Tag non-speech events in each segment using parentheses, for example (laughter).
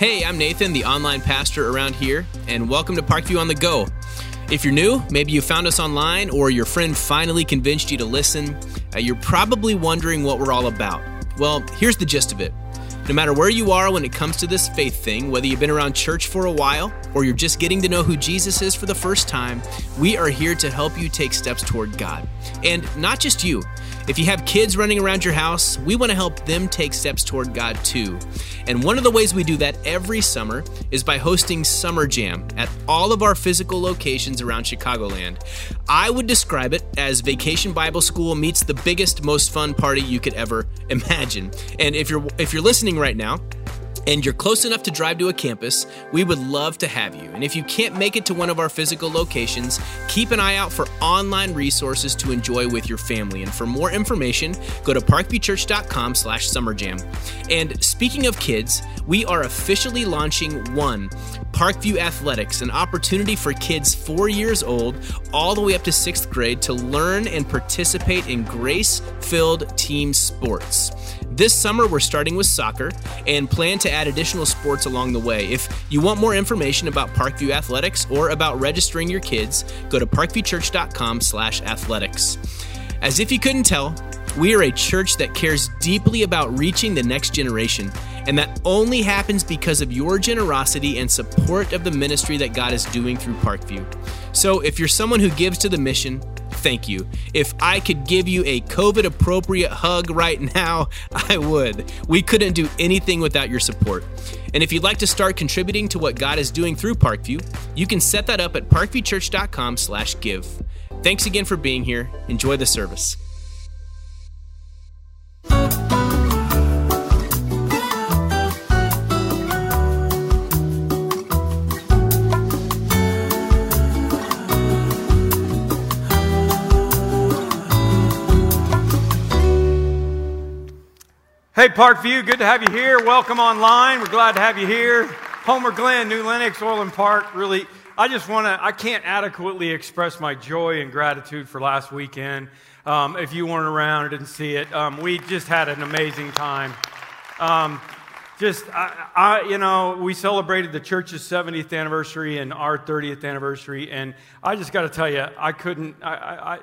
Hey, I'm Nathan, the online pastor around here, and welcome to Parkview on the Go. If you're new, maybe you found us online or your friend finally convinced you to listen, uh, you're probably wondering what we're all about. Well, here's the gist of it. No matter where you are when it comes to this faith thing, whether you've been around church for a while or you're just getting to know who Jesus is for the first time, we are here to help you take steps toward God. And not just you. If you have kids running around your house, we want to help them take steps toward God too. And one of the ways we do that every summer is by hosting Summer Jam at all of our physical locations around Chicagoland. I would describe it as Vacation Bible School meets the biggest, most fun party you could ever imagine. And if you're if you're listening right now, and you're close enough to drive to a campus, we would love to have you. And if you can't make it to one of our physical locations, keep an eye out for online resources to enjoy with your family. And for more information, go to parkviewchurch.com slash summerjam. And speaking of kids, we are officially launching one Parkview Athletics, an opportunity for kids four years old all the way up to sixth grade to learn and participate in grace filled team sports. This summer, we're starting with soccer and plan to add additional sports along the way. If you want more information about Parkview Athletics or about registering your kids, go to parkviewchurch.com/athletics. As if you couldn't tell, we are a church that cares deeply about reaching the next generation, and that only happens because of your generosity and support of the ministry that God is doing through Parkview. So, if you're someone who gives to the mission, thank you. If I could give you a COVID appropriate hug right now, (laughs) I would. We couldn't do anything without your support. And if you'd like to start contributing to what God is doing through Parkview, you can set that up at parkviewchurch.com/give. Thanks again for being here. Enjoy the service. Hey, Parkview, good to have you here. Welcome online. We're glad to have you here. Homer Glen, New Lenox, Orland Park. Really, I just want to, I can't adequately express my joy and gratitude for last weekend. Um, if you weren't around or didn't see it, um, we just had an amazing time. Um, just, I, I, you know, we celebrated the church's 70th anniversary and our 30th anniversary, and I just got to tell you, I couldn't, I, I, I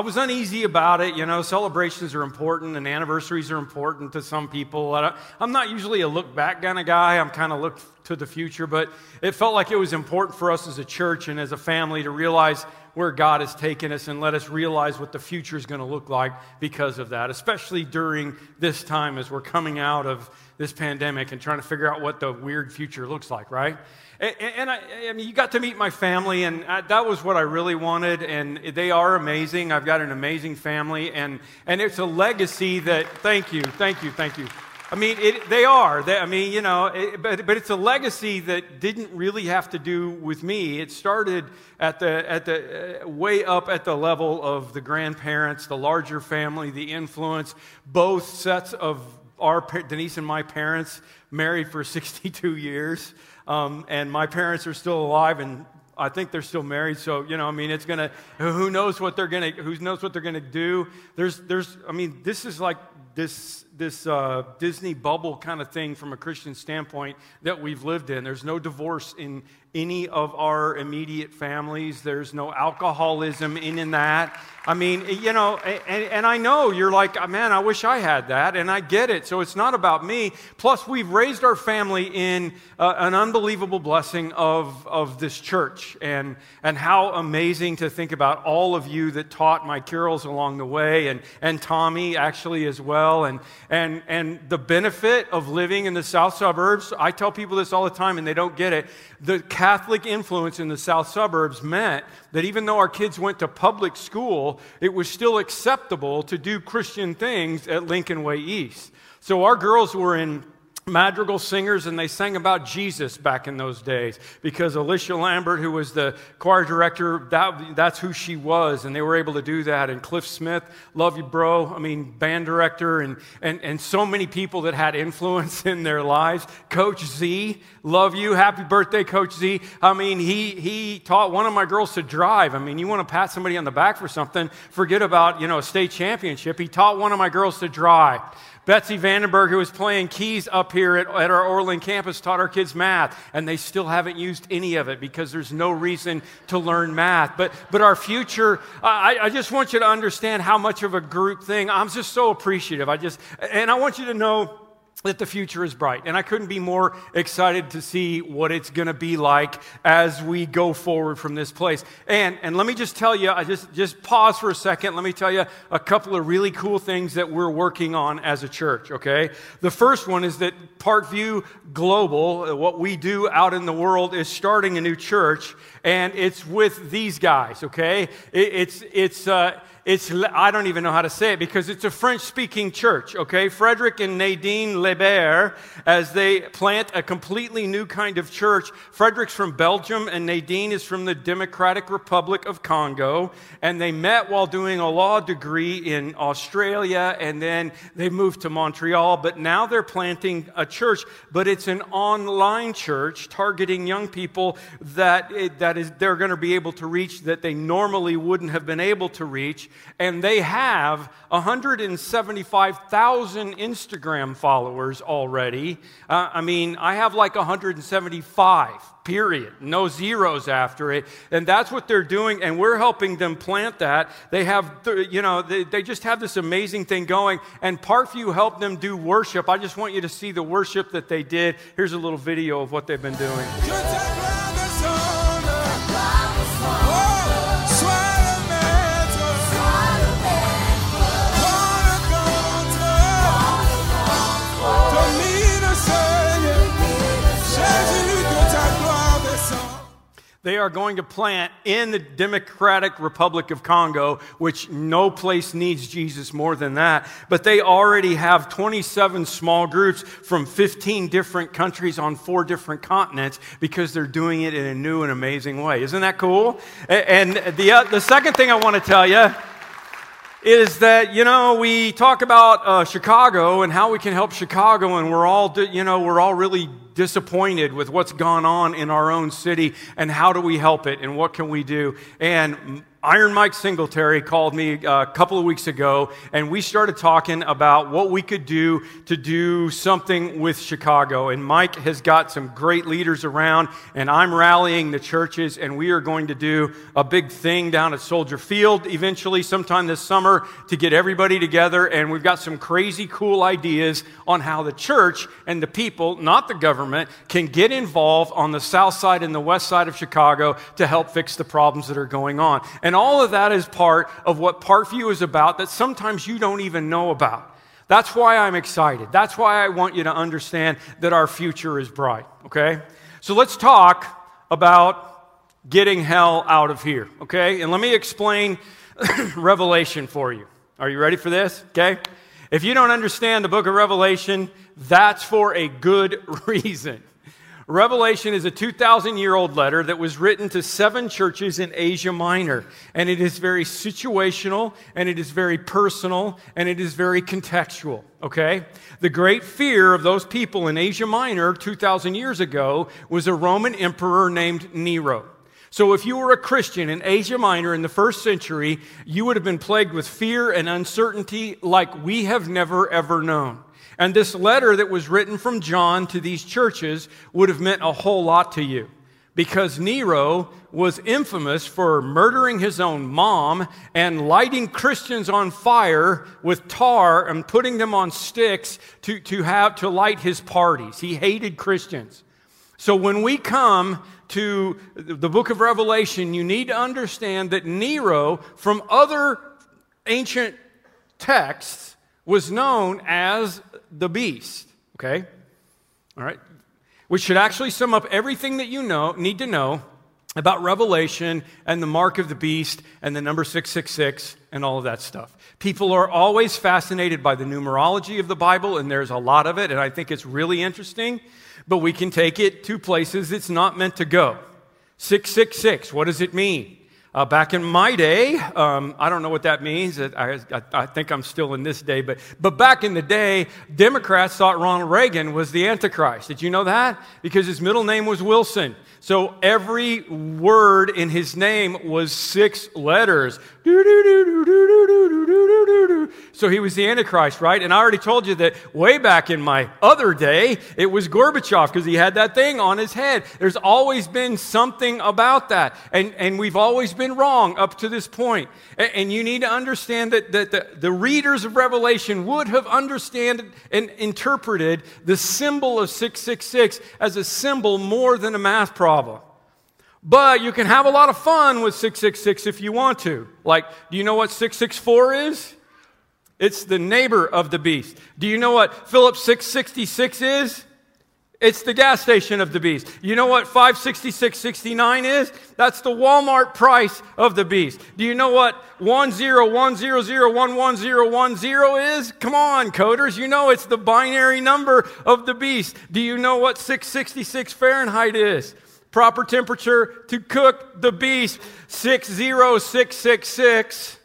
was uneasy about it. You know, celebrations are important and anniversaries are important to some people. I'm not usually a look back kind of guy. I'm kind of look to the future, but it felt like it was important for us as a church and as a family to realize where God has taken us and let us realize what the future is going to look like because of that, especially during this time as we're coming out of this pandemic and trying to figure out what the weird future looks like, right? And, and I, I, mean, you got to meet my family, and I, that was what I really wanted. And they are amazing. I've got an amazing family, and, and it's a legacy that, thank you, thank you, thank you. I mean, it, they are. They, I mean, you know, it, but, but it's a legacy that didn't really have to do with me. It started at the, at the uh, way up at the level of the grandparents, the larger family, the influence, both sets of our Denise and my parents married for (laughs) 62 years, um, and my parents are still alive, and I think they're still married. So you know, I mean, it's gonna. Who knows what they're gonna? Who knows what they're gonna do? There's, there's. I mean, this is like this this uh, Disney bubble kind of thing from a Christian standpoint that we've lived in. There's no divorce in any of our immediate families. There's no alcoholism in, in that. I mean, you know, and, and, I know you're like, man, I wish I had that, and I get it. So it's not about me. Plus, we've raised our family in uh, an unbelievable blessing of, of this church, and, and how amazing to think about all of you that taught my carols along the way, and, and Tommy actually as well, and, and, and the benefit of living in the south suburbs. I tell people this all the time, and they don't get it. The Catholic influence in the south suburbs meant that even though our kids went to public school, it was still acceptable to do Christian things at Lincoln Way East. So our girls were in madrigal singers and they sang about Jesus back in those days because Alicia Lambert, who was the choir director, that, that's who she was, and they were able to do that. And Cliff Smith, love you, bro. I mean, band director, and, and, and so many people that had influence (laughs) in their lives. Coach Z, love you. Happy birthday, Coach Z. I mean, he, he taught one of my girls to drive. I mean, you want to pat somebody on the back for something, forget about, you know, a state championship. He taught one of my girls to drive. Betsy Vandenberg, who was playing keys up here at, at our Orland campus, taught our kids math, and they still haven't used any of it because there's no reason to learn math. But, but our future, I, I just want you to understand how much of a group thing. I'm just so appreciative. I just, and I want you to know that the future is bright. And I couldn't be more excited to see what it's going to be like as we go forward from this place. And, and let me just tell you, I just, just pause for a second. Let me tell you a couple of really cool things that we're working on as a church, okay? The first one is that Parkview Global, what we do out in the world, is starting a new church, and it's with these guys, okay? It, it's, it's, uh, it's, I don't even know how to say it because it's a French speaking church, okay? Frederick and Nadine Lebert, as they plant a completely new kind of church. Frederick's from Belgium and Nadine is from the Democratic Republic of Congo. And they met while doing a law degree in Australia and then they moved to Montreal. But now they're planting a church, but it's an online church targeting young people that, eh, that is, they're going to be able to reach that they normally wouldn't have been able to reach and they have 175,000 Instagram followers already. Uh, I mean, I have like 175, period. No zeros after it. And that's what they're doing, and we're helping them plant that. They have, you know, they, they just have this amazing thing going, and Parkview helped them do worship. I just want you to see the worship that they did. Here's a little video of what they've been doing. They are going to plant in the Democratic Republic of Congo, which no place needs Jesus more than that. But they already have 27 small groups from 15 different countries on four different continents because they're doing it in a new and amazing way. Isn't that cool? And the, uh, the second thing I want to tell you is that you know we talk about uh, Chicago and how we can help Chicago, and we're all you know we're all really disappointed with what's gone on in our own city, and how do we help it, and what can we do? And Iron Mike Singletary called me uh, a couple of weeks ago, and we started talking about what we could do to do something with Chicago. And Mike has got some great leaders around, and I'm rallying the churches, and we are going to do a big thing down at Soldier Field eventually, sometime this summer, to get everybody together. And we've got some crazy cool ideas on how the church and the people, not the government, can get involved on the south side and the west side of Chicago to help fix the problems that are going on. And and all of that is part of what Parkview is about that sometimes you don't even know about. That's why I'm excited. That's why I want you to understand that our future is bright, okay? So let's talk about getting hell out of here, okay? And let me explain (clears throat) Revelation for you. Are you ready for this? Okay? If you don't understand the book of Revelation, that's for a good (laughs) reason. Revelation is a 2,000 year old letter that was written to seven churches in Asia Minor. And it is very situational, and it is very personal, and it is very contextual. Okay? The great fear of those people in Asia Minor 2,000 years ago was a Roman emperor named Nero. So, if you were a Christian in Asia Minor in the first century, you would have been plagued with fear and uncertainty like we have never ever known. And this letter that was written from John to these churches would have meant a whole lot to you because Nero was infamous for murdering his own mom and lighting Christians on fire with tar and putting them on sticks to, to have to light his parties. He hated Christians. So when we come to the book of Revelation, you need to understand that Nero, from other ancient texts, was known as the beast. Okay? All right? Which should actually sum up everything that you know, need to know about Revelation and the mark of the beast and the number 666 and all of that stuff. People are always fascinated by the numerology of the Bible, and there's a lot of it, and I think it's really interesting, but we can take it to places it's not meant to go. 666, what does it mean? Uh, back in my day, um, I don't know what that means. I, I, I, think I'm still in this day, but, but back in the day, Democrats thought Ronald Reagan was the Antichrist. Did you know that? Because his middle name was Wilson. So every word in his name was six letters. So he was the Antichrist, right? And I already told you that way back in my other day, it was Gorbachev because he had that thing on his head. There's always been something about that. And, and we've always been wrong up to this point. And, you need to understand that, that the, the readers of Revelation would have understood and interpreted the symbol of 666 as a symbol more than a math problem. But you can have a lot of fun with 666 if you want to. Like, do you know what 664 is? It's the neighbor of the beast. Do you know what Phillips 666 is? It's the gas station of the beast. You know what 566.69 is? That's the Walmart price of the beast. Do you know what 10100111010 is? Come on, coders. You know it's the binary number of the beast. Do you know what 666 Fahrenheit is? proper temperature to cook the beast. 60666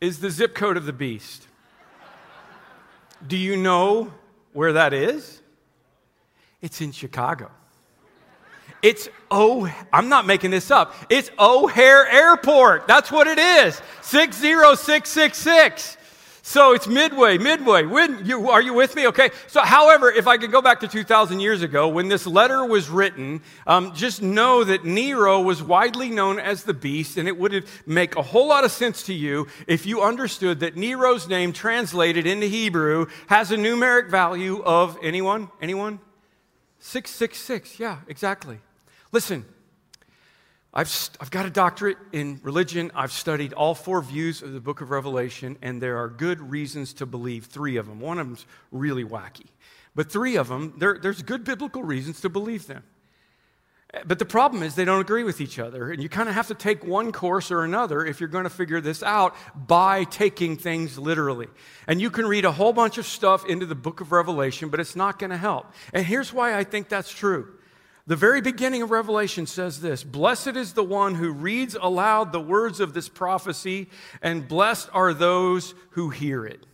is the zip code of the beast. Do you know where that is? It's in Chicago. It's Oh, I'm not making this up. It's O'Hare Airport. That's what it is. 60666. So it's midway, midway. When, you, are you with me? Okay. So, however, if I could go back to 2,000 years ago, when this letter was written, um, just know that Nero was widely known as the beast, and it would make a whole lot of sense to you if you understood that Nero's name, translated into Hebrew, has a numeric value of anyone? Anyone? 666. Yeah, exactly. Listen, I've, I've got a doctorate in religion. I've studied all four views of the book of Revelation, and there are good reasons to believe three of them. One of them's really wacky. But three of them, there, there's good biblical reasons to believe them. But the problem is they don't agree with each other, and you kind of have to take one course or another if you're going to figure this out by taking things literally. And you can read a whole bunch of stuff into the book of Revelation, but it's not going to help. And here's why I think that's true. The very beginning of Revelation says this Blessed is the one who reads aloud the words of this prophecy, and blessed are those who hear it.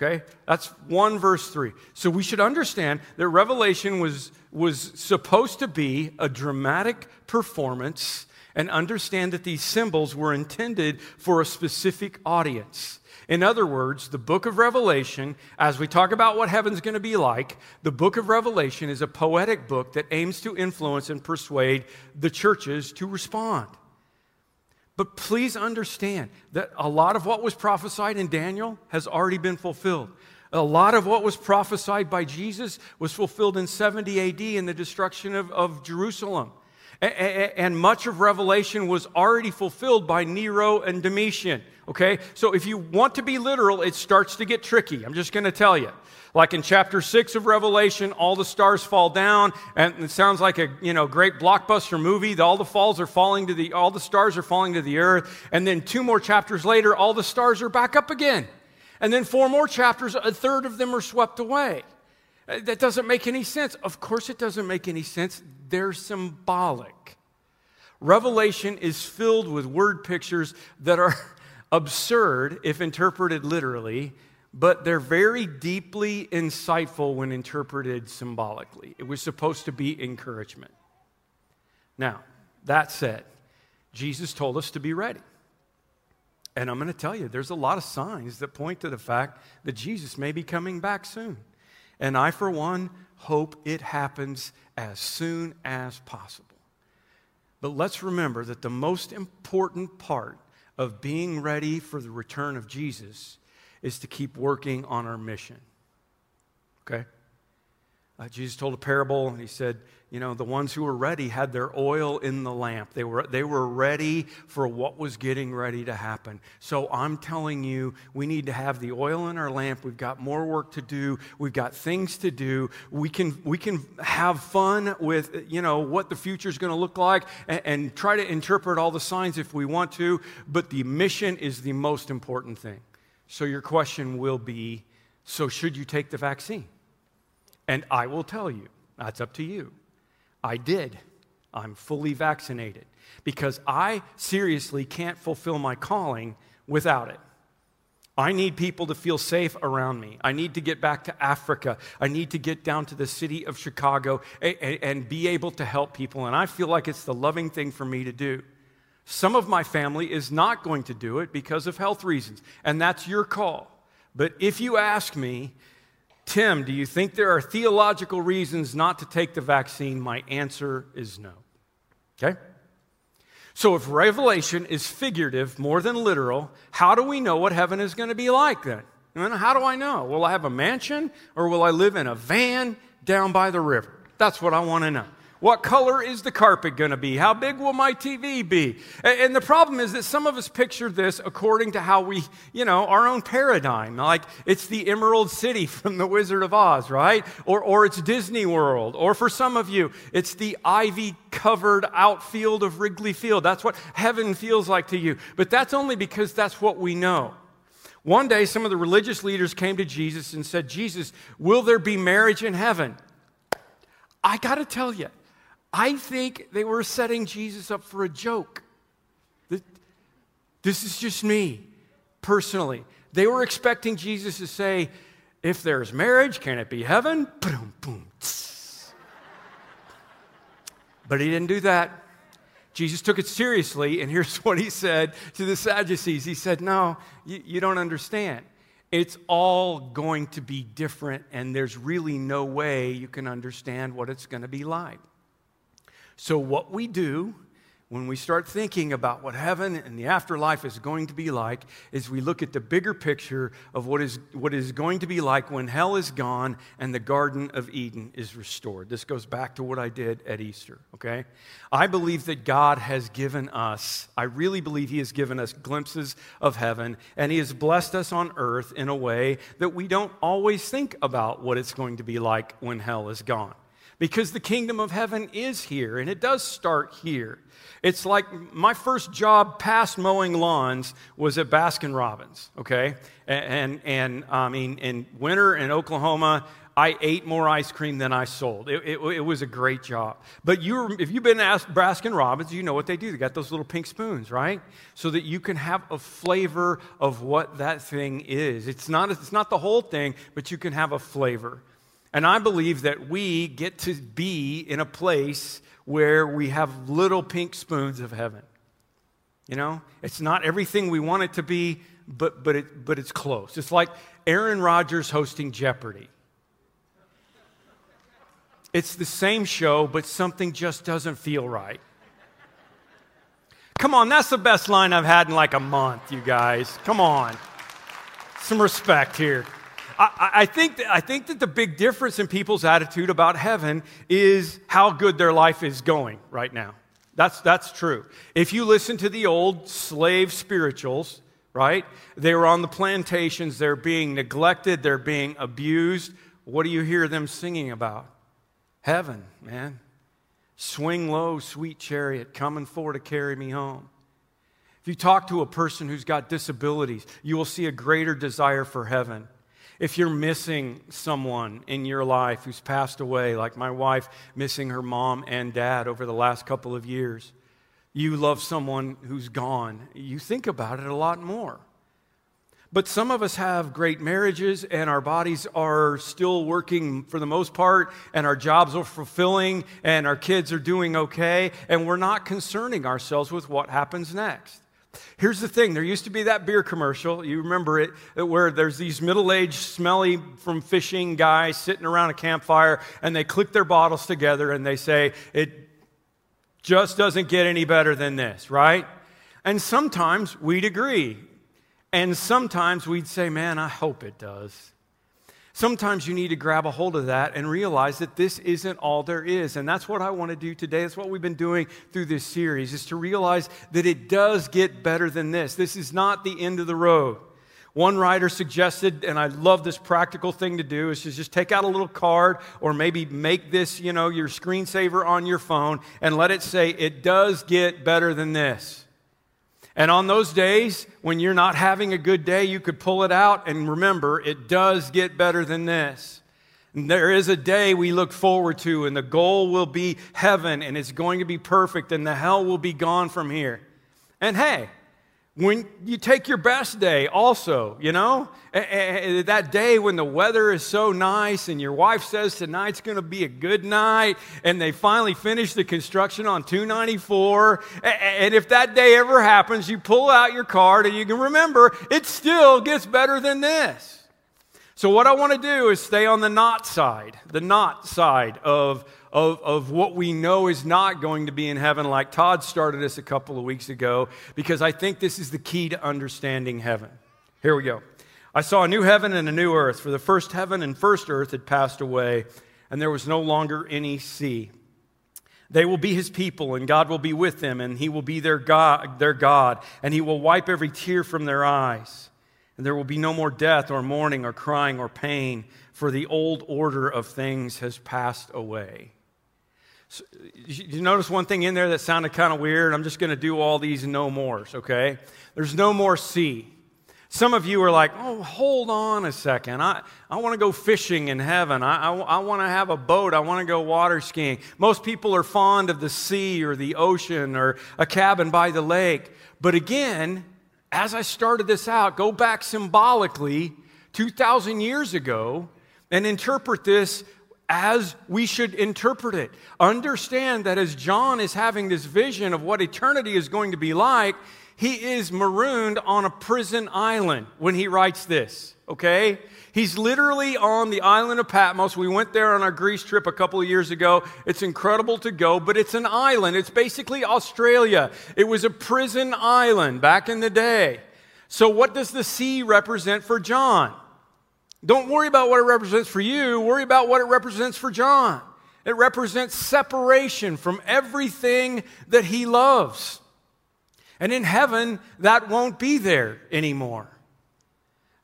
Okay? That's 1 verse 3. So we should understand that Revelation was, was supposed to be a dramatic performance and understand that these symbols were intended for a specific audience. In other words, the book of Revelation, as we talk about what heaven's going to be like, the book of Revelation is a poetic book that aims to influence and persuade the churches to respond. But please understand that a lot of what was prophesied in Daniel has already been fulfilled. A lot of what was prophesied by Jesus was fulfilled in 70 AD in the destruction of, of Jerusalem. And much of Revelation was already fulfilled by Nero and Domitian. Okay? So if you want to be literal, it starts to get tricky. I'm just going to tell you. Like in chapter 6 of Revelation, all the stars fall down, and it sounds like a you know great blockbuster movie. All the falls are falling to the all the stars are falling to the earth. And then two more chapters later, all the stars are back up again. And then four more chapters, a third of them are swept away. Uh, that doesn't make any sense. Of course, it doesn't make any sense they're symbolic. Revelation is filled with word pictures that are (laughs) absurd if interpreted literally, but they're very deeply insightful when interpreted symbolically. It was supposed to be encouragement. Now, that said, Jesus told us to be ready. And I'm going to tell you, there's a lot of signs that point to the fact that Jesus may be coming back soon. And I, for one, hope it happens as soon as possible. But let's remember that the most important part of being ready for the return of Jesus is to keep working on our mission. Okay? Uh, Jesus told a parable, and he said, you know, the ones who were ready had their oil in the lamp. They were, they were ready for what was getting ready to happen. So I'm telling you, we need to have the oil in our lamp. We've got more work to do. We've got things to do. We can, we can have fun with, you know, what the future is going to look like and, and try to interpret all the signs if we want to. But the mission is the most important thing. So your question will be so should you take the vaccine? And I will tell you, that's up to you. I did. I'm fully vaccinated. because I seriously can't fulfill my calling without it. I need people to feel safe around me. I need to get back to Africa. I need to get down to the city of Chicago and, and, be able to help people. And I feel like it's the loving thing for me to do. Some of my family is not going to do it because of health reasons, and that's your call. But if you ask me, Tim, do you think there are theological reasons not to take the vaccine? My answer is no. Okay? So, if revelation is figurative more than literal, how do we know what heaven is going to be like then? And how do I know? Will I have a mansion or will I live in a van down by the river? That's what I want to know. What color is the carpet going to be? How big will my TV be? And the problem is that some of us picture this according to how we, you know, our own paradigm. Like it's the Emerald City (laughs) from The Wizard of Oz, right? Or, or it's Disney World. Or for some of you, it's the ivy covered outfield of Wrigley Field. That's what heaven feels like to you. But that's only because that's what we know. One day, some of the religious leaders came to Jesus and said, Jesus, will there be marriage in heaven? I got to tell you, I think they were setting Jesus up for a joke. This is just me, personally. They were expecting Jesus to say, if there's marriage, can it be heaven? But he didn't do that. Jesus took it seriously, and here's (laughs) what he said to the Sadducees He said, No, you, you don't understand. It's all going to be different, and there's really no way you can understand what it's going to be like. So, what we do when we start thinking about what heaven and the afterlife is going to be like is we look at the bigger picture of what is, what is going to be like when hell is gone and the Garden of Eden is restored. This goes back to what I did at Easter, okay? I believe that God has given us, I really believe He has given us glimpses of heaven, and He has blessed us on earth in a way that we don't always think about what it's going to be like when hell is gone because the kingdom of heaven is here and it does start here. It's like my first job past mowing lawns was at Baskin Robbins, okay? And, and, I mean, in winter in Oklahoma, I ate more ice cream than I sold. It, it, it was a great job. But you, if you've been to Baskin Robbins, you know what they do. They got those little pink spoons, right? So that you can have a flavor of what that thing is. It's not, it's not the whole thing, but you can have a flavor. And I believe that we get to be in a place where we have little pink spoons of heaven. You know, it's not everything we want it to be, but, but, it, but it's close. It's like Aaron Rodgers hosting Jeopardy. It's the same show, but something just doesn't feel right. Come on, that's the best line I've had in like a month, you guys. Come on. Some respect here. I, I, think that, I think that the big difference in people's attitude about heaven is how good their life is going right now. That's, that's true. If you listen to the old slave spirituals, right? They were on the plantations, they're being neglected, they're being abused. What do you hear them singing about? Heaven, man. Swing low, sweet chariot, coming for to carry me home. If you talk to a person who's got disabilities, you will see a greater desire for heaven. If you're missing someone in your life who's passed away, like my wife missing her mom and dad over the last couple of years, you love someone who's gone, you think about it a lot more. But some of us have great marriages and our bodies are still working for the most part, and our jobs are fulfilling, and our kids are doing okay, and we're not concerning ourselves with what happens next. Here's the thing there used to be that beer commercial, you remember it, where there's these middle aged, smelly from fishing guys sitting around a campfire and they click their bottles together and they say, It just doesn't get any better than this, right? And sometimes we'd agree. And sometimes we'd say, Man, I hope it does. Sometimes you need to grab a hold of that and realize that this isn't all there is. And that's what I want to do today. That's what we've been doing through this series is to realize that it does get better than this. This is not the end of the road. One writer suggested, and I love this practical thing to do, is to just take out a little card or maybe make this, you know, your screensaver on your phone and let it say, it does get better than this. And on those days when you're not having a good day, you could pull it out and remember, it does get better than this. There is a day we look forward to, and the goal will be heaven, and it's going to be perfect, and the hell will be gone from here. And hey, when you take your best day also you know? That day when the weather is so nice and your wife says tonight's going to be a good night and they finally finish the construction on 294 and if that day ever happens you pull out your card and you can remember it still gets better than this. So, what I want to do is stay on the not side, the not side of, of, of what we know is not going to be in heaven, like Todd started us a couple of weeks ago, because I think this is the key to understanding heaven. Here we go. I saw a new heaven and a new earth, for the first heaven and first earth had passed away, and there was no longer any sea. They will be his people, and God will be with them, and he will be their God, their God, and he will wipe every tear from their eyes and there will be no more death or mourning or crying or pain, for the old order of things has passed away. So, you notice one thing in there that sounded kind of weird? I'm just going to do all these no mores, okay? There's no more sea. Some of you are like, oh, hold on a second. I, I want to go fishing in heaven. I, I, I want to have a boat. I want to go water skiing. Most people are fond of the sea or the ocean or a cabin by the lake. But again, as I started this out, go back symbolically 2,000 years ago and interpret this as we should interpret it. Understand that as John is having this vision of what eternity is going to be like, he is marooned on a prison island when he writes this, okay? He's literally on the island of Patmos. We went there on our Greece trip a couple of years ago. It's incredible to go, but it's an island. It's basically Australia. It was a prison island back in the day. So, what does the sea represent for John? Don't worry about what it represents for you, worry about what it represents for John. It represents separation from everything that he loves. And in heaven, that won't be there anymore.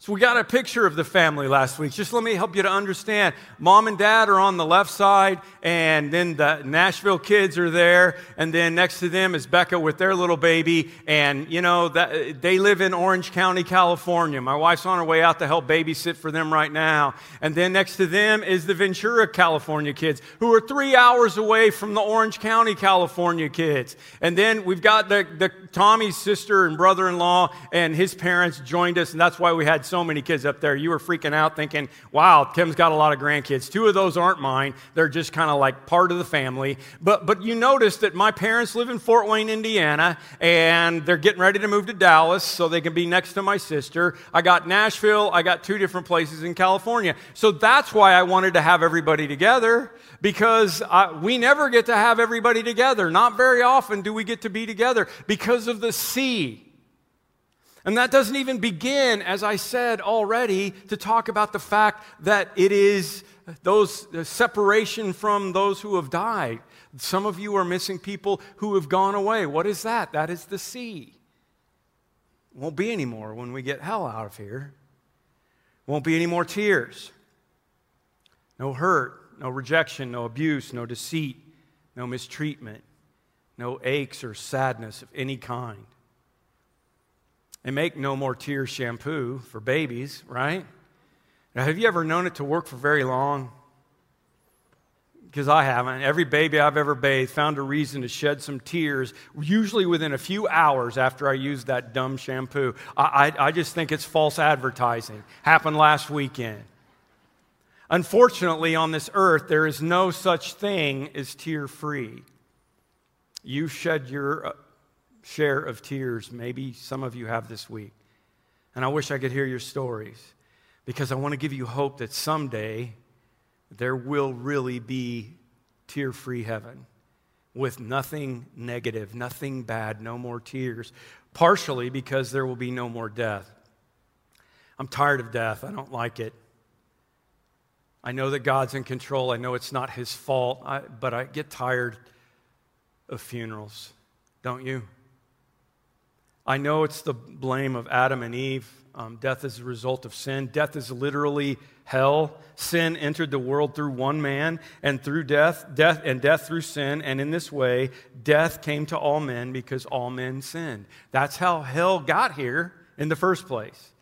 So we got a picture of the family last week. Just let me help you to understand. Mom and dad are on the left side, and then the Nashville kids are there, and then next to them is Becca with their little baby, and you know that they live in Orange County, California. My wife's on her way out to help babysit for them right now. And then next to them is the Ventura, California kids, who are three hours away from the Orange County, California kids. And then we've got the, the Tommy's sister and brother-in-law and his parents joined us, and that's why we had so so many kids up there. You were freaking out thinking, wow, Tim's got a lot of grandkids. Two of those aren't mine. They're just kind of like part of the family. But, but you notice that my parents live in Fort Wayne, Indiana, and they're getting ready to move to Dallas so they can be next to my sister. I got Nashville. I got two different places in California. So that's why I wanted to have everybody together because I, we never get to have everybody together. Not very often do we get to be together because of the sea. And that doesn't even begin, as I said already, to talk about the fact that it is those separation from those who have died. Some of you are missing people who have gone away. What is that? That is the sea. Won't be any more when we get hell out of here. Won't be any more tears. No hurt, no rejection, no abuse, no deceit, no mistreatment, no aches or sadness of any kind. They make no more tear shampoo for babies, right? Now, have you ever known it to work for very long? Because I haven't. Every baby I've ever bathed found a reason to shed some tears, usually within a few hours after I used that dumb shampoo. I, I, I just think it's false advertising. Happened last weekend. Unfortunately, on this earth, there is no such thing as tear free. You shed your uh, share of tears maybe some of you have this week. And I wish I could hear your stories because I want to give you hope that someday there will really be tear free heaven with nothing negative, nothing bad, no more tears, partially because there will be no more death. I'm tired of death. I don't like it. I know that God's in control. I know it's not his fault, I, but I get tired of funerals. Don't you? I know it's the blame of Adam and Eve. Um, death is a result of sin. Death is literally hell. Sin entered the world through one man, and through death, death and death through sin. And in this way, death came to all men because all men sinned. That's how hell got here in the first place.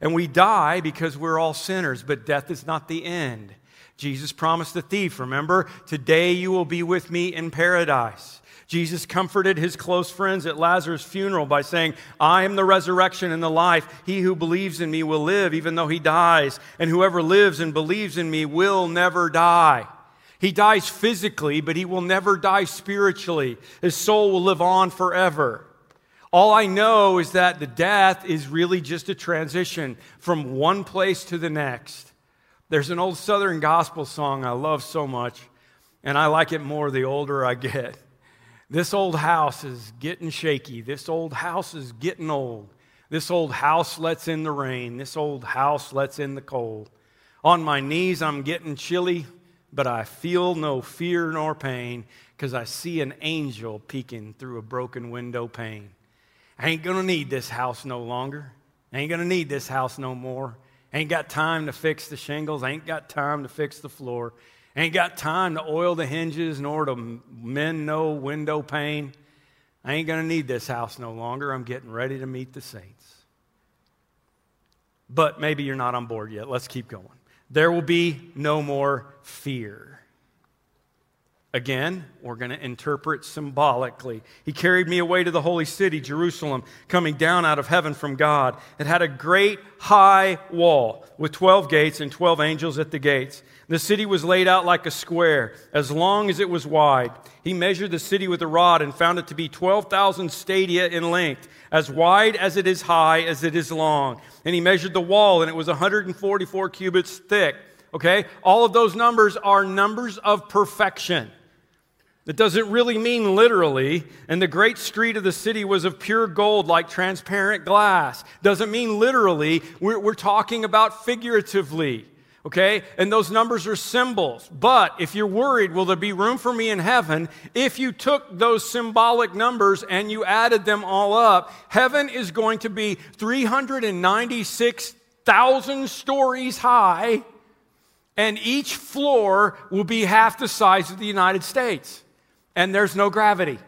And we die because we're all sinners, but death is not the end. Jesus promised the thief, remember, today you will be with me in paradise. Jesus comforted his close friends at Lazarus' funeral by saying, I am the resurrection and the life. He who believes in me will live even though he dies, and whoever lives and believes in me will never die. He dies physically, but he will never die spiritually. His soul will live on forever. All I know is that the death is really just a transition from one place to the next. There's an old Southern gospel song I love so much, and I like it more the older I get. This old house is getting shaky. This old house is getting old. This old house lets in the rain. This old house lets in the cold. On my knees, I'm getting chilly, but I feel no fear nor pain because I see an angel peeking through a broken window pane. I ain't gonna need this house no longer. I ain't gonna need this house no more. I Ain't got time to fix the shingles. I Ain't got time to fix the floor. Ain't got time to oil the hinges nor to mend no window pane. I ain't going to need this house no longer. I'm getting ready to meet the saints. But maybe you're not on board yet. Let's keep going. There will be no more fear. Again, we're going to interpret symbolically. He carried me away to the holy city, Jerusalem, coming down out of heaven from God. It had a great high wall with 12 gates and 12 angels at the gates. The city was laid out like a square, as long as it was wide. He measured the city with a rod and found it to be 12,000 stadia in length, as wide as it is high as it is long. And he measured the wall, and it was 144 cubits thick. Okay? All of those numbers are numbers of perfection. It doesn't really mean literally, and the great street of the city was of pure gold like transparent glass. Doesn't mean literally, we're, we're talking about figuratively, okay? And those numbers are symbols. But if you're worried, will there be room for me in heaven? If you took those symbolic numbers and you added them all up, heaven is going to be 396,000 stories high, and each floor will be half the size of the United States and there's no gravity.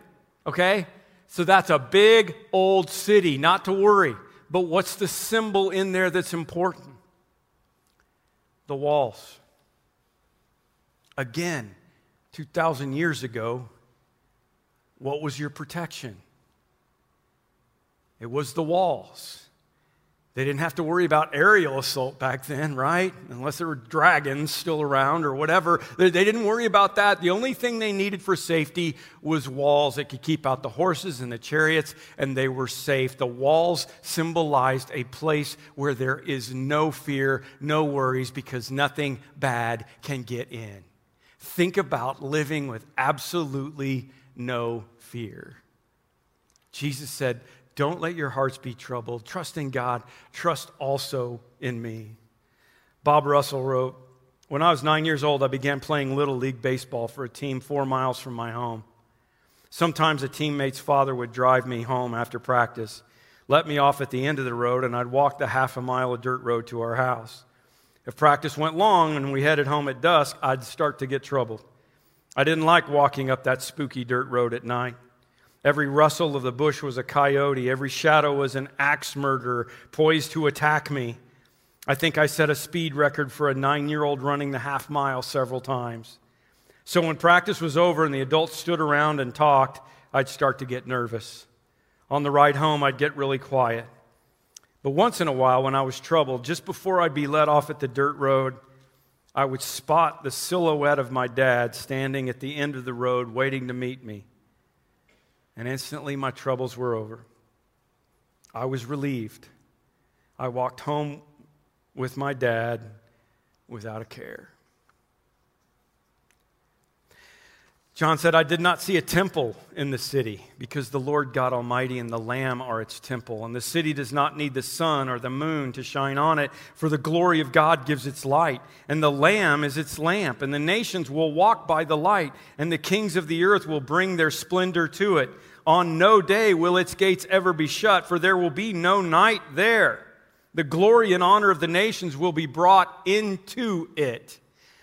Okay? So that's a big old city, not to worry. But what's the symbol in there that's important? The walls. Again, 2,000 years ago, what was your protection? It was the walls. They didn't have to worry about aerial assault back then, right? Unless there were dragons still around or whatever. They, didn't worry about that. The only thing they needed for safety was walls that could keep out the horses and the chariots, and they were safe. The walls symbolized a place where there is no fear, no worries, because nothing bad can get in. Think about living with absolutely no fear. Jesus said, don't let your hearts be troubled. Trust in God. Trust also in me. Bob Russell wrote When I was nine years old, I began playing Little League Baseball for a team four miles from my home. Sometimes a teammate's father would drive me home after practice, let me off at the end of the road, and I'd walk the half a mile of dirt road to our house. If practice went long and we headed home at dusk, I'd start to get troubled. I didn't like walking up that spooky dirt road at night. Every rustle of the bush was a coyote. Every shadow was an axe murderer poised to attack me. I think I set a speed record for a nine year old running the half mile several times. So when practice was over and the adults stood around and talked, I'd start to get nervous. On the ride home, I'd get really quiet. But once in a while, when I was troubled, just before I'd be let off at the dirt road, I would spot the silhouette of my dad standing at the end of the road waiting to meet me and instantly my troubles were over. I was relieved. I walked home with my dad without a care. John said, I did not see a temple in the city because the Lord God Almighty and the Lamb are its temple. And the city does not need the sun or the moon to shine on it, for the glory of God gives its light. And the Lamb is its lamp. And the nations will walk by the light, and the kings of the earth will bring their splendor to it. On no day will its gates ever be shut, for there will be no night there. The glory and honor of the nations will be brought into it.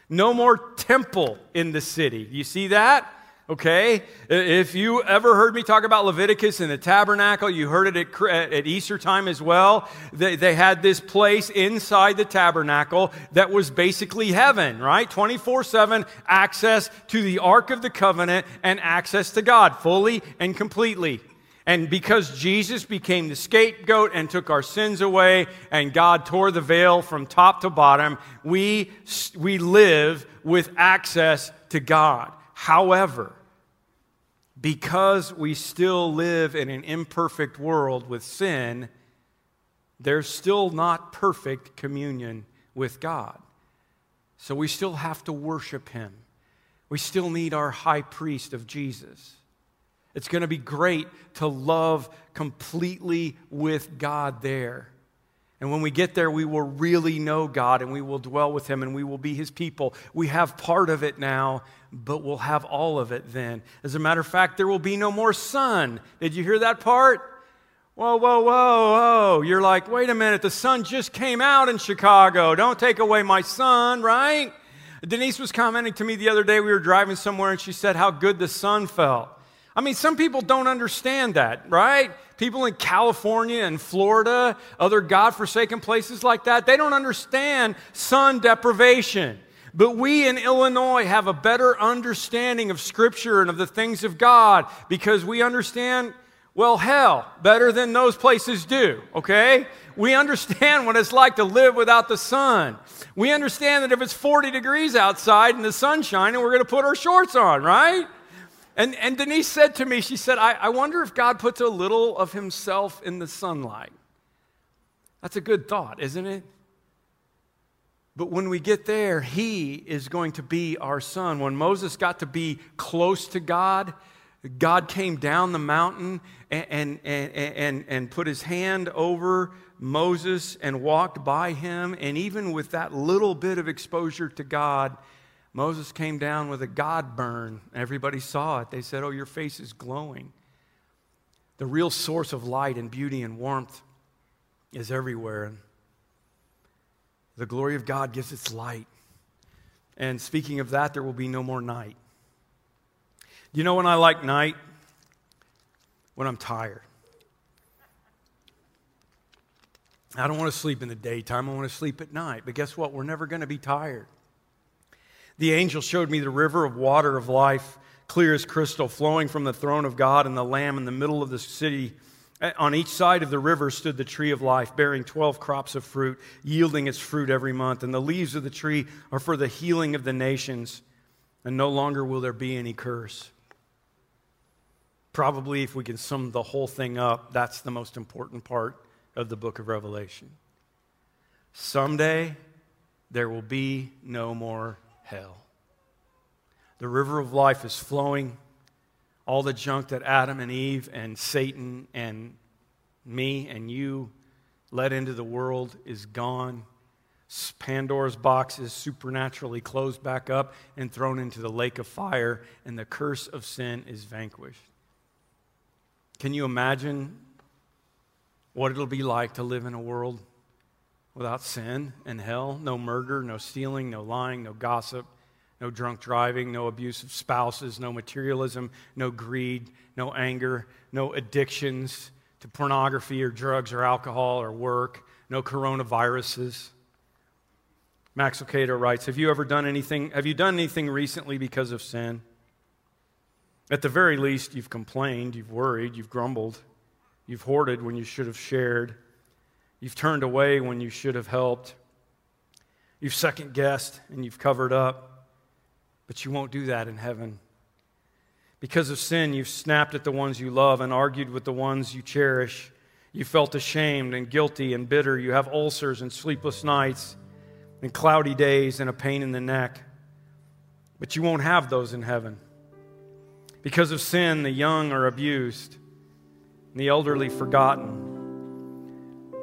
No more temple in the city. You see that? Okay? If you ever heard me talk about Leviticus and the tabernacle, you heard it at, at Easter time as well. They, they had this place inside the tabernacle that was basically heaven, right? 24 7 access to the Ark of the Covenant and access to God fully and completely. And because Jesus became the scapegoat and took our sins away, and God tore the veil from top to bottom, we, we live with access to God. However, because we still live in an imperfect world with sin, there's still not perfect communion with God. So we still have to worship Him. We still need our high priest of Jesus. It's going to be great to love completely with God there. And when we get there, we will really know God and we will dwell with Him and we will be His people. We have part of it now, but we'll have all of it then. As a matter of fact, there will be no more sun. Did you hear that part? Whoa, whoa, whoa, whoa. You're like, wait a minute, the sun just came out in Chicago. Don't take away my sun, right? Denise was commenting to me the other day. We were driving somewhere and she said how good the sun felt. I mean, some people don't understand that, right? People in California and Florida, other God-forsaken places like that, they don't understand sun deprivation. But we in Illinois have a better understanding of Scripture and of the things of God because we understand, well, hell, better than those places do, okay? We understand what it's like to live without the sun. We understand that if it's 40 degrees outside and the sun's shining, we're going to put our shorts on, right? And, and Denise said to me, she said, I, I wonder if God puts a little of himself in the sunlight. That's a good thought, isn't it? But when we get there, he is going to be our sun. When Moses got to be close to God, God came down the mountain and, and, and, and, and put his hand over Moses and walked by him. And even with that little bit of exposure to God, Moses came down with a God burn. Everybody saw it. They said, Oh, your face is glowing. The real source of light and beauty and warmth is everywhere. The glory of God gives its light. And speaking of that, there will be no more night. You know when I like night? When I'm tired. I don't want to sleep in the daytime, I want to sleep at night. But guess what? We're never going to be tired. The angel showed me the river of water of life, clear as crystal, flowing from the throne of God and the Lamb in the middle of the city. On each side of the river stood the tree of life, bearing 12 crops of fruit, yielding its fruit every month. And the leaves of the tree are for the healing of the nations, and no longer will there be any curse. Probably, if we can sum the whole thing up, that's the most important part of the book of Revelation. Someday, there will be no more hell. The river of life is flowing. All the junk that Adam and Eve and Satan and me and you let into the world is gone. Pandora's box is supernaturally closed back up and thrown into the lake of fire, and the curse of sin is vanquished. Can you imagine what it'll be like to live in a world without sin and hell, no murder, no stealing, no lying, no gossip, no drunk driving, no abusive spouses, no materialism, no greed, no anger, no addictions to pornography or drugs or alcohol or work, no coronaviruses. Max Lucado writes, Have you ever done anything? Have you done anything recently because of sin? At the very least, you've complained, you've worried, you've grumbled, you've hoarded when you should have shared. You've turned away when you should have helped. You've second guessed and you've covered up. But you won't do that in heaven. Because of sin, you've snapped at the ones you love and argued with the ones you cherish. You felt ashamed and guilty and bitter. You have ulcers and sleepless nights and cloudy days and a pain in the neck. But you won't have those in heaven. Because of sin, the young are abused and the elderly forgotten.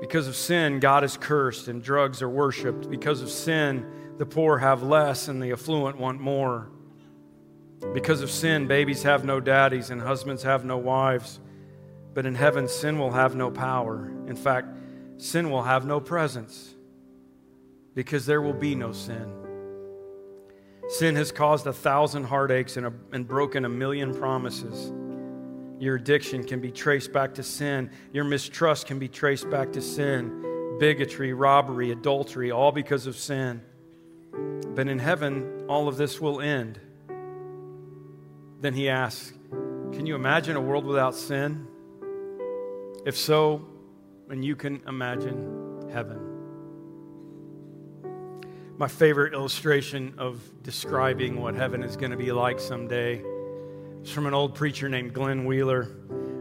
Because of sin, God is cursed and drugs are worshiped. Because of sin, the poor have less and the affluent want more. Because of sin, babies have no daddies and husbands have no wives. But in heaven, sin will have no power. In fact, sin will have no presence because there will be no sin. Sin has caused a thousand heartaches and, a, and broken a million promises. Your addiction can be traced back to sin. Your mistrust can be traced back to sin. Bigotry, robbery, adultery, all because of sin. But in heaven, all of this will end. Then he asks, Can you imagine a world without sin? If so, then you can imagine heaven. My favorite illustration of describing what heaven is going to be like someday is from an old preacher named Glenn Wheeler,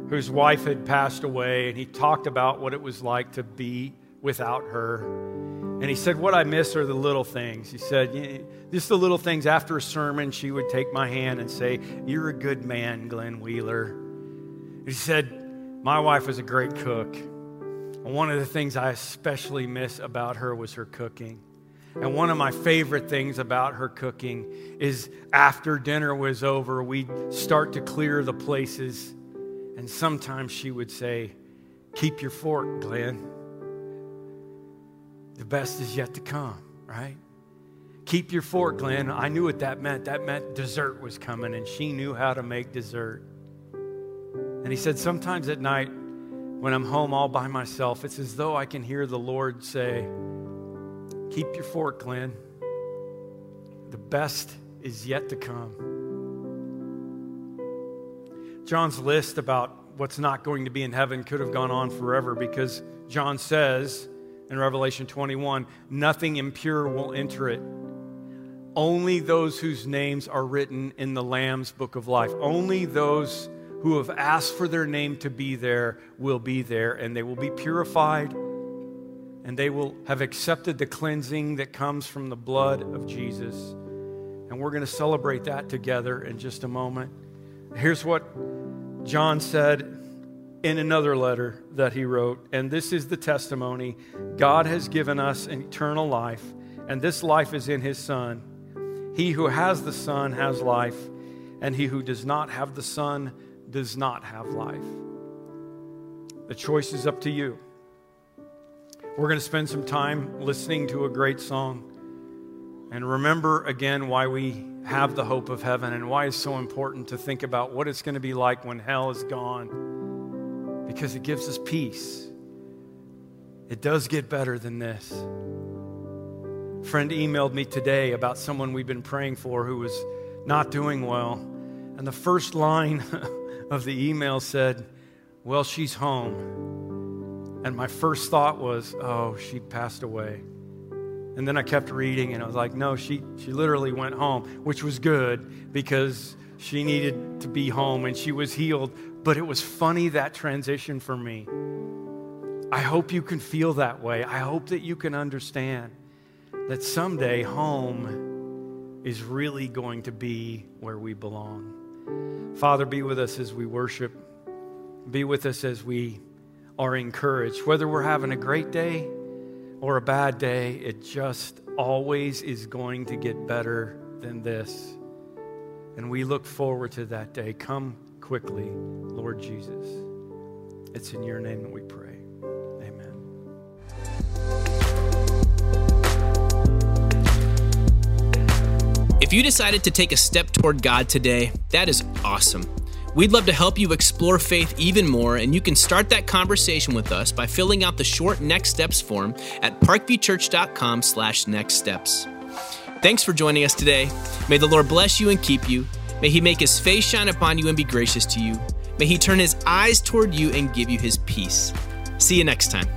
whose wife had passed away, and he talked about what it was like to be without her. And he said, What I miss are the little things. He said, Just the little things. After a sermon, she would take my hand and say, You're a good man, Glenn Wheeler. He said, My wife was a great cook. And one of the things I especially miss about her was her cooking. And one of my favorite things about her cooking is after dinner was over, we'd start to clear the places. And sometimes she would say, Keep your fork, Glenn. The best is yet to come, right? Keep your fork, Glenn. I knew what that meant. That meant dessert was coming, and she knew how to make dessert. And he said, Sometimes at night, when I'm home all by myself, it's as though I can hear the Lord say, Keep your fork, Glenn. The best is yet to come. John's list about what's not going to be in heaven could have gone on forever because John says in Revelation 21 nothing impure will enter it. Only those whose names are written in the Lamb's book of life. Only those who have asked for their name to be there will be there, and they will be purified and they will have accepted the cleansing that comes from the blood of Jesus. And we're going to celebrate that together in just a moment. Here's what John said in another letter that he wrote, and this is the testimony God has given us an eternal life, and this life is in his Son. He who has the Son has life, and he who does not have the Son does not have life. The choice is up to you. We're going to spend some time listening to a great song and remember again why we have the hope of heaven and why it's so important to think about what it's going to be like when hell is gone because it gives us peace. It does get better than this. A friend emailed me today about someone we've been praying for who was not doing well. And the first line (laughs) of the email said, Well, she's home. And my first thought was, oh, she passed away. And then I kept reading and I was like, no, she, she literally went home, which was good because she needed to be home and she was healed. But it was funny that transition for me. I hope you can feel that way. I hope that you can understand that someday home is really going to be where we belong. Father, be with us as we worship. Be with us as we are encouraged. Whether we're having a great day or a bad day, it just always is going to get better than this. And we look forward to that day. Come quickly, Lord Jesus. It's in your name that we pray. Amen. If you decided to take a step toward God today, that is awesome. We'd love to help you explore faith even more, and you can start that conversation with us by filling out the short next steps form at parkviewchurch.com slash next steps. Thanks for joining us today. May the Lord bless you and keep you. May he make his face shine upon you and be gracious to you. May he turn his eyes toward you and give you his peace. See you next time.